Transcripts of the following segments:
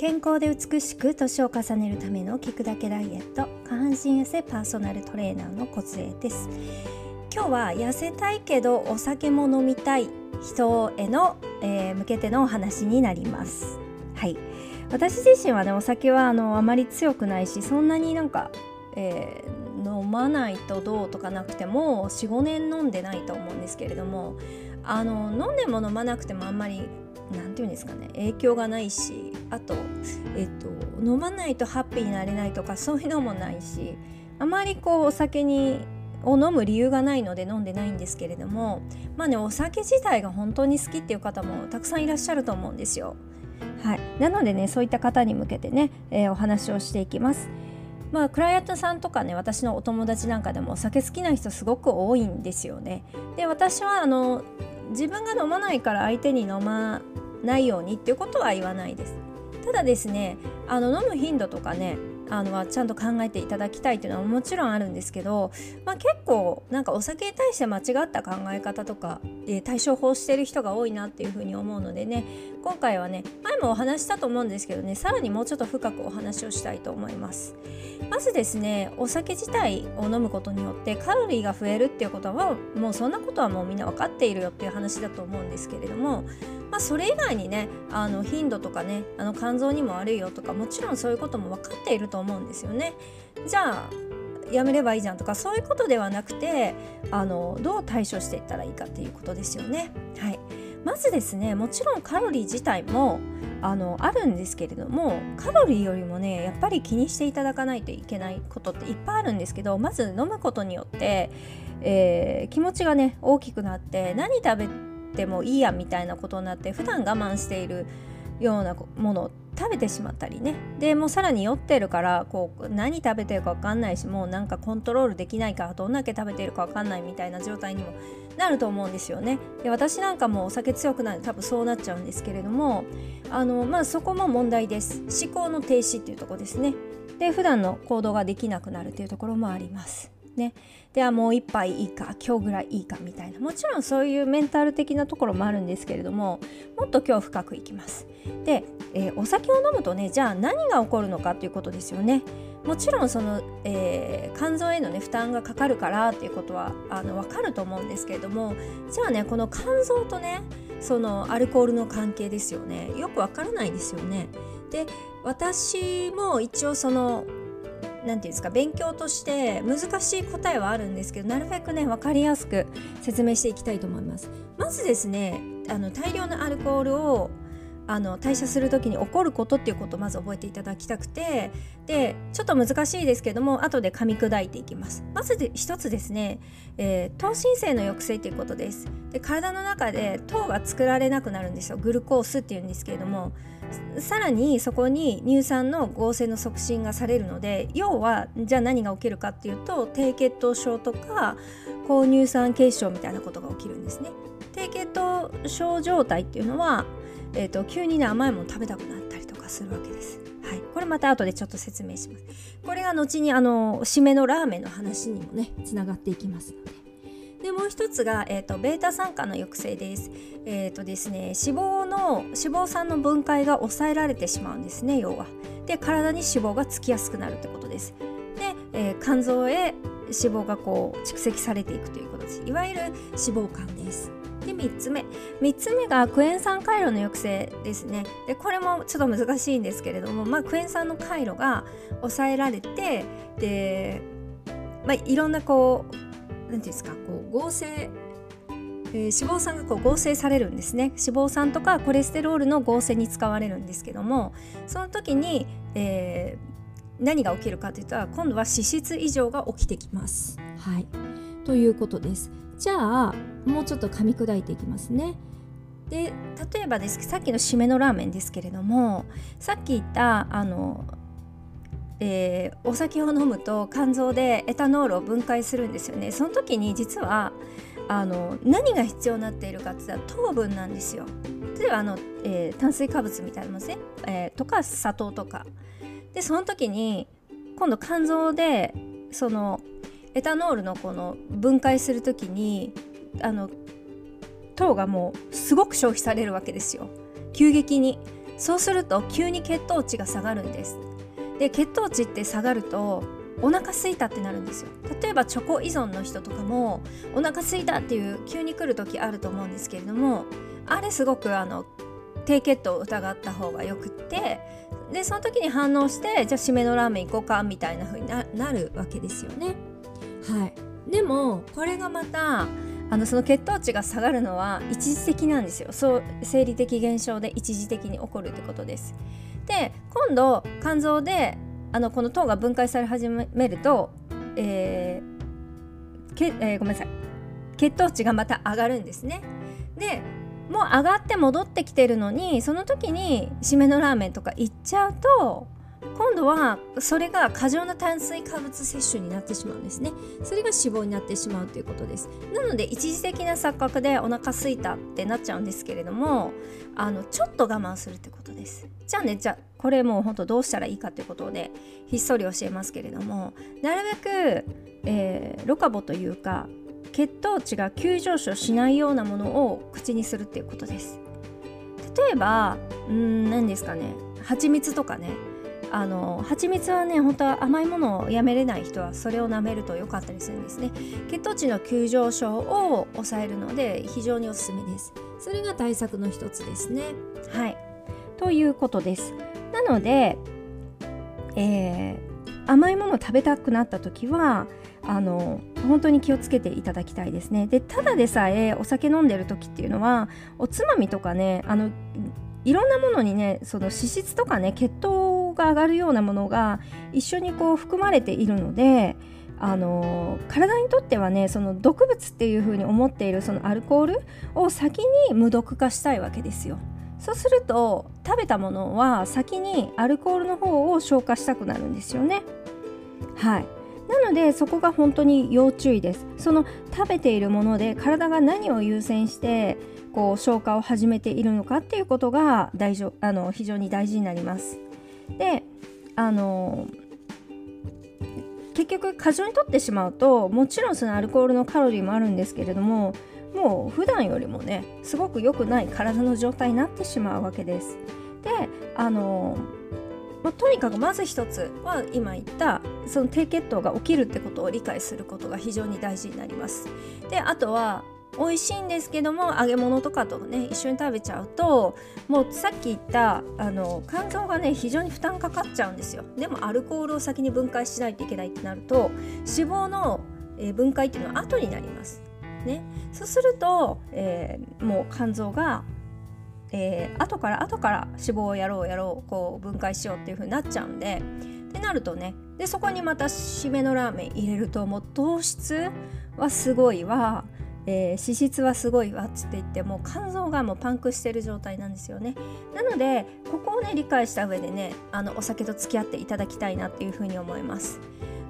健康で美しく年を重ねるための聞くだけダイエット。下半身痩せパーソナルトレーナーのコツエです。今日は痩せたいけどお酒も飲みたい人への、えー、向けてのお話になります。はい。私自身はねお酒はあのあまり強くないしそんなになんか、えー、飲まないとどうとかなくても45年飲んでないと思うんですけれどもあの飲んでも飲まなくてもあんまり何て言うんですかね影響がないしあと、えっと、飲まないとハッピーになれないとかそういうのもないしあまりこうお酒にを飲む理由がないので飲んでないんですけれどもまあねお酒自体が本当に好きっていう方もたくさんいらっしゃると思うんですよ。はい、なのでねそういった方に向けてね、えー、お話をしていきます。まあ、クライアントさんとかね私のお友達なんかでもお酒好きな人すごく多いんですよね。で私はあの自分が飲まないから相手に飲まないようにっていうことは言わないです。ただですねあの飲む頻度とかねあのはちゃんと考えていただきたいというのはもちろんあるんですけど、まあ、結構なんかお酒に対して間違った考え方とか、えー、対処法してる人が多いなっていうふうに思うのでね今回はね前もお話したと思うんですけどねさらにもうちょっと深くお話をしたいと思います。まずですねお酒自体を飲むことによってカロリーが増えるっていうことはもうそんなことはもうみんな分かっているよっていう話だと思うんですけれどもまあ、それ以外にねあの頻度とかねあの肝臓にも悪いよとかもちろんそういうことも分かっていると思うんですよね。じゃあやめればいいじゃんとかそういうことではなくてあのどう対処していったらいいかっていうことですよね。はい、まずですねもちろんカロリー自体もあのあるんですけれどもカロリーよりもねやっぱり気にしていただかないといけないことっていっぱいあるんですけどまず飲むことによって、えー、気持ちがね大きくなって何食べてもいいやみたいなことになって普段我慢しているようなものを食べてしまったりね。でもうさらに酔ってるからこう何食べてるか分かんないしもうなんかコントロールできないからどんだけ食べてるか分かんないみたいな状態にもなると思うんですよね。で私なんかもお酒強くなる多分そうなっちゃうんですけれどもあのまあそこも問題です。思考の停止っていうとこですね。で普段の行動ができなくなるっていうところもあります。ね。ではもう一杯いいか今日ぐらいいいかみたいな。もちろんそういうメンタル的なところもあるんですけれどももっと今日深くいきます。で、えー、お酒を飲むとねじゃあ何が起こるのかということですよね。もちろんその、えー、肝臓への、ね、負担がかかるからっていうことはあの分かると思うんですけれどもじゃあねこの肝臓とねそのアルコールの関係ですよね。よく分からないですよね。で私も一応その何て言うんですか勉強として難しい答えはあるんですけどなるべくね分かりやすく説明していきたいと思います。まずですねあの大量のアルコールをあの代謝する時に起こることっていうことをまず覚えていただきたくてでちょっと難しいですけども後で噛み砕いていきます。まず一つですね、えー、糖新生の抑制ということです。で体の中で糖が作られなくなるんですよ。グルコースっていうんですけれども。さらにそこに乳酸の合成の促進がされるので要はじゃあ何が起きるかっていうと低血糖症とか高乳酸血症みたいなことが起きるんですね。低血糖症状態っていうのは、えーと、急にね甘いもの食べたくなったりとかするわけです。はい、これまた後でちょっと説明します。これが後にあの締めのラーメンの話にもねつながっていきますので。でもう一つが、えーと、ベータ酸化の抑制です。えっ、ー、とですね脂肪の脂肪酸の分解が抑えられてしまうんですね要は。で体に脂肪がつきやすくなるってことです。で、えー、肝臓へ脂肪がこう蓄積されていくということです。いわゆる脂肪肝です。で3つ目3つ目がクエン酸回路の抑制ですねでこれもちょっと難しいんですけれども、まあ、クエン酸の回路が抑えられてで、まあ、いろんなこう何ていうんですかこう合成えー、脂肪酸がこう合成されるんですね脂肪酸とかコレステロールの合成に使われるんですけどもその時に、えー、何が起きるかというと今度は脂質異常が起きてきます。はい、ということです。じゃあもうちょっと噛み砕いていきますね。で例えばですさっきの締めのラーメンですけれどもさっき言ったあの、えー、お酒を飲むと肝臓でエタノールを分解するんですよね。その時に実はあの何が必要になっているかって言ったら糖分なんですよ。例えばあの、えー、炭水化物みたいなものですね、えー、とか砂糖とか。でその時に今度肝臓でそのエタノールのこの分解する時にあの糖がもうすごく消費されるわけですよ。急激に。そうすると急に血糖値が下がるんです。で血糖値って下がるとお腹すいたってなるんですよ。例えばチョコ依存の人とかもお腹すいたっていう急に来る時あると思うんですけれどもあれすごくあの低血糖を疑った方がよくってでその時に反応してじゃあ締めのラーメン行こうかみたいな風になるわけですよね。はい、でもこれがまたあのその血糖値が下がるのは一時的なんですよそう生理的現象で一時的に起こるってことです。で今度肝臓であのこの糖が分解され始めると、えーけえー、ごめんなさい血糖値がまた上がるんですね。でもう上がって戻ってきてるのにその時に締めのラーメンとか行っちゃうと今度はそれが過剰な炭水化物摂取になってしまうんですね。それが脂肪になってしまうということです。なので一時的な錯覚でお腹すいたってなっちゃうんですけれどもあのちょっと我慢するってことです。じゃあねじゃあこれもうほんとどうしたらいいかということでひっそり教えますけれどもなるべく、えー、ロカボというか血糖値が急上昇しないようなものを口にするっていうことです。例えばうん何ですかね。蜂蜜とかね。あの蜂蜜はね本当は甘いものをやめれない人はそれを舐めると良かったりするんですね。血糖値の急上昇を抑えるので非常におすすめです。それが対策の一つですね。はい。ということです。なので、えー、甘いものを食べたくなった時はあの本当に気をつけていただきたいですね。でただでさえお酒飲んでる時っていうのはおつまみとかねあのいろんなものにねその脂質とかね血糖が上がるようなものが一緒にこう含まれているのであの体にとってはねその毒物っていう風に思っているそのアルコールを先に無毒化したいわけですよ。そうすると食べたものは先にアルコールの方を消化したくなるんですよね。はいなのでそこが本当に要注意ですその食べているもので体が何を優先してこう消化を始めているのかっていうことが大丈あの非常に大事になりますであの結局過剰にとってしまうともちろんそのアルコールのカロリーもあるんですけれどももう普段よりもねすごく良くない体の状態になってしまうわけですであのまあ、とにかくまず一つは今言ったその低血糖が起きるってことを理解することが非常に大事になります。であとは美味しいんですけども揚げ物とかとね一緒に食べちゃうともうさっき言ったあの肝臓がね非常に負担かかっちゃうんですよ。でもアルコールを先に分解しないといけないってなると脂肪の、え分解っていうのは後になります。ね。そうすると、えー、もう肝臓がえー、後から後から脂肪をやろうやろうこう分解しようっていう風になっちゃうんでってなるとねでそこにまた締めのラーメン入れるともう糖質はすごいわ、えー、脂質はすごいわっつって言ってもう肝臓がもうパンクしてる状態なんですよね。なのでここをね理解した上でねあのお酒と付き合っていただきたいなっていう風に思います。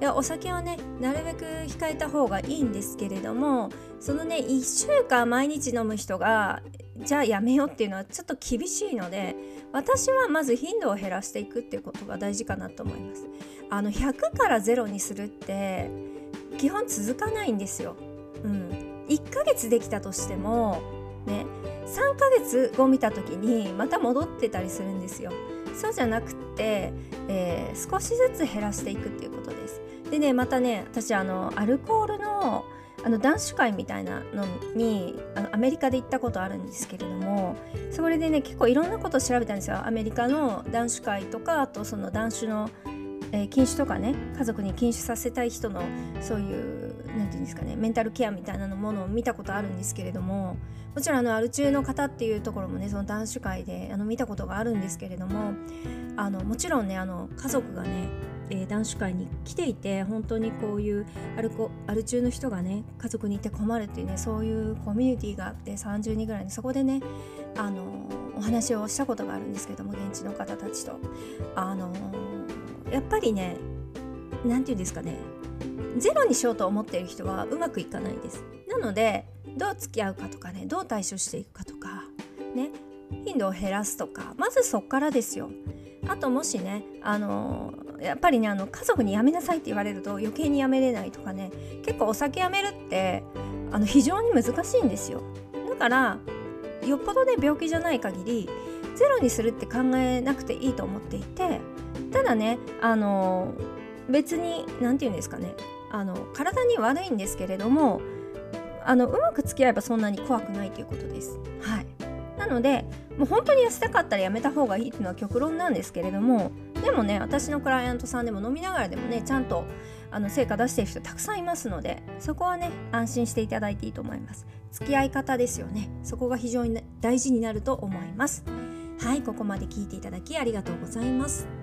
でお酒はねなるべく控えた方がいいんですけれどもそのね1週間毎日飲む人がじゃあやめようっていうのはちょっと厳しいので私はまず頻度を減らしていくっていうことが大事かなと思います。あの100から0にするって基本続かないんですよ。1ヶ月できたとしてもね3ヶ月後見た時にまた戻ってたりするんですよ。そうじゃなくて、えー、少しずつ減らしていくっていうことです。でねまたね私あのアルコールのあの男子会みたいなのにあのアメリカで行ったことあるんですけれどもそれでね結構いろんなこと調べたんですよ。アメリカの男子会とかあとその男子の、えー、禁酒とかね家族に禁酒させたい人のそういう何て言うんですかねメンタルケアみたいなものを見たことあるんですけれどももちろんあのアル中の方っていうところもねその男子会であの見たことがあるんですけれどもあのもちろんねあの家族がねえー、男子会に来ていて本当にこういうアルコアル中の人がね家族にいて困るっていうねそういうコミュニティがあって30人ぐらいにそこでねあのお話をしたことがあるんですけども現地の方たちと。あのやっぱりね何て言うんですかねゼロにしようと思っている人はうまくいかないです。なのでどう付き合うかとかねどう対処していくかとかね頻度を減らすとかまずそっからですよ。あともしねあのやっぱりねあの家族にやめなさいって言われると余計にやめれないとかね結構お酒やめるってあの非常に難しいんですよ。だからよっぽどね病気じゃない限りゼロにするって考えなくていいと思っていてただねあの別に何て言うんですかねあの体に悪いんですけれどもあのうまく付き合えばそんなに怖くないということです。はい、なのでもう本当に痩せたかったらやめた方がいいっていうのは極論なんですけれどもでもね私のクライアントさんでも飲みながらでもねちゃんとあの成果出してる人たくさんいますのでそこはね安心していただいていいと思います。付き合い方ですよね。そこが非常に大事になると思います。はいここまで聞いていただきありがとうございます。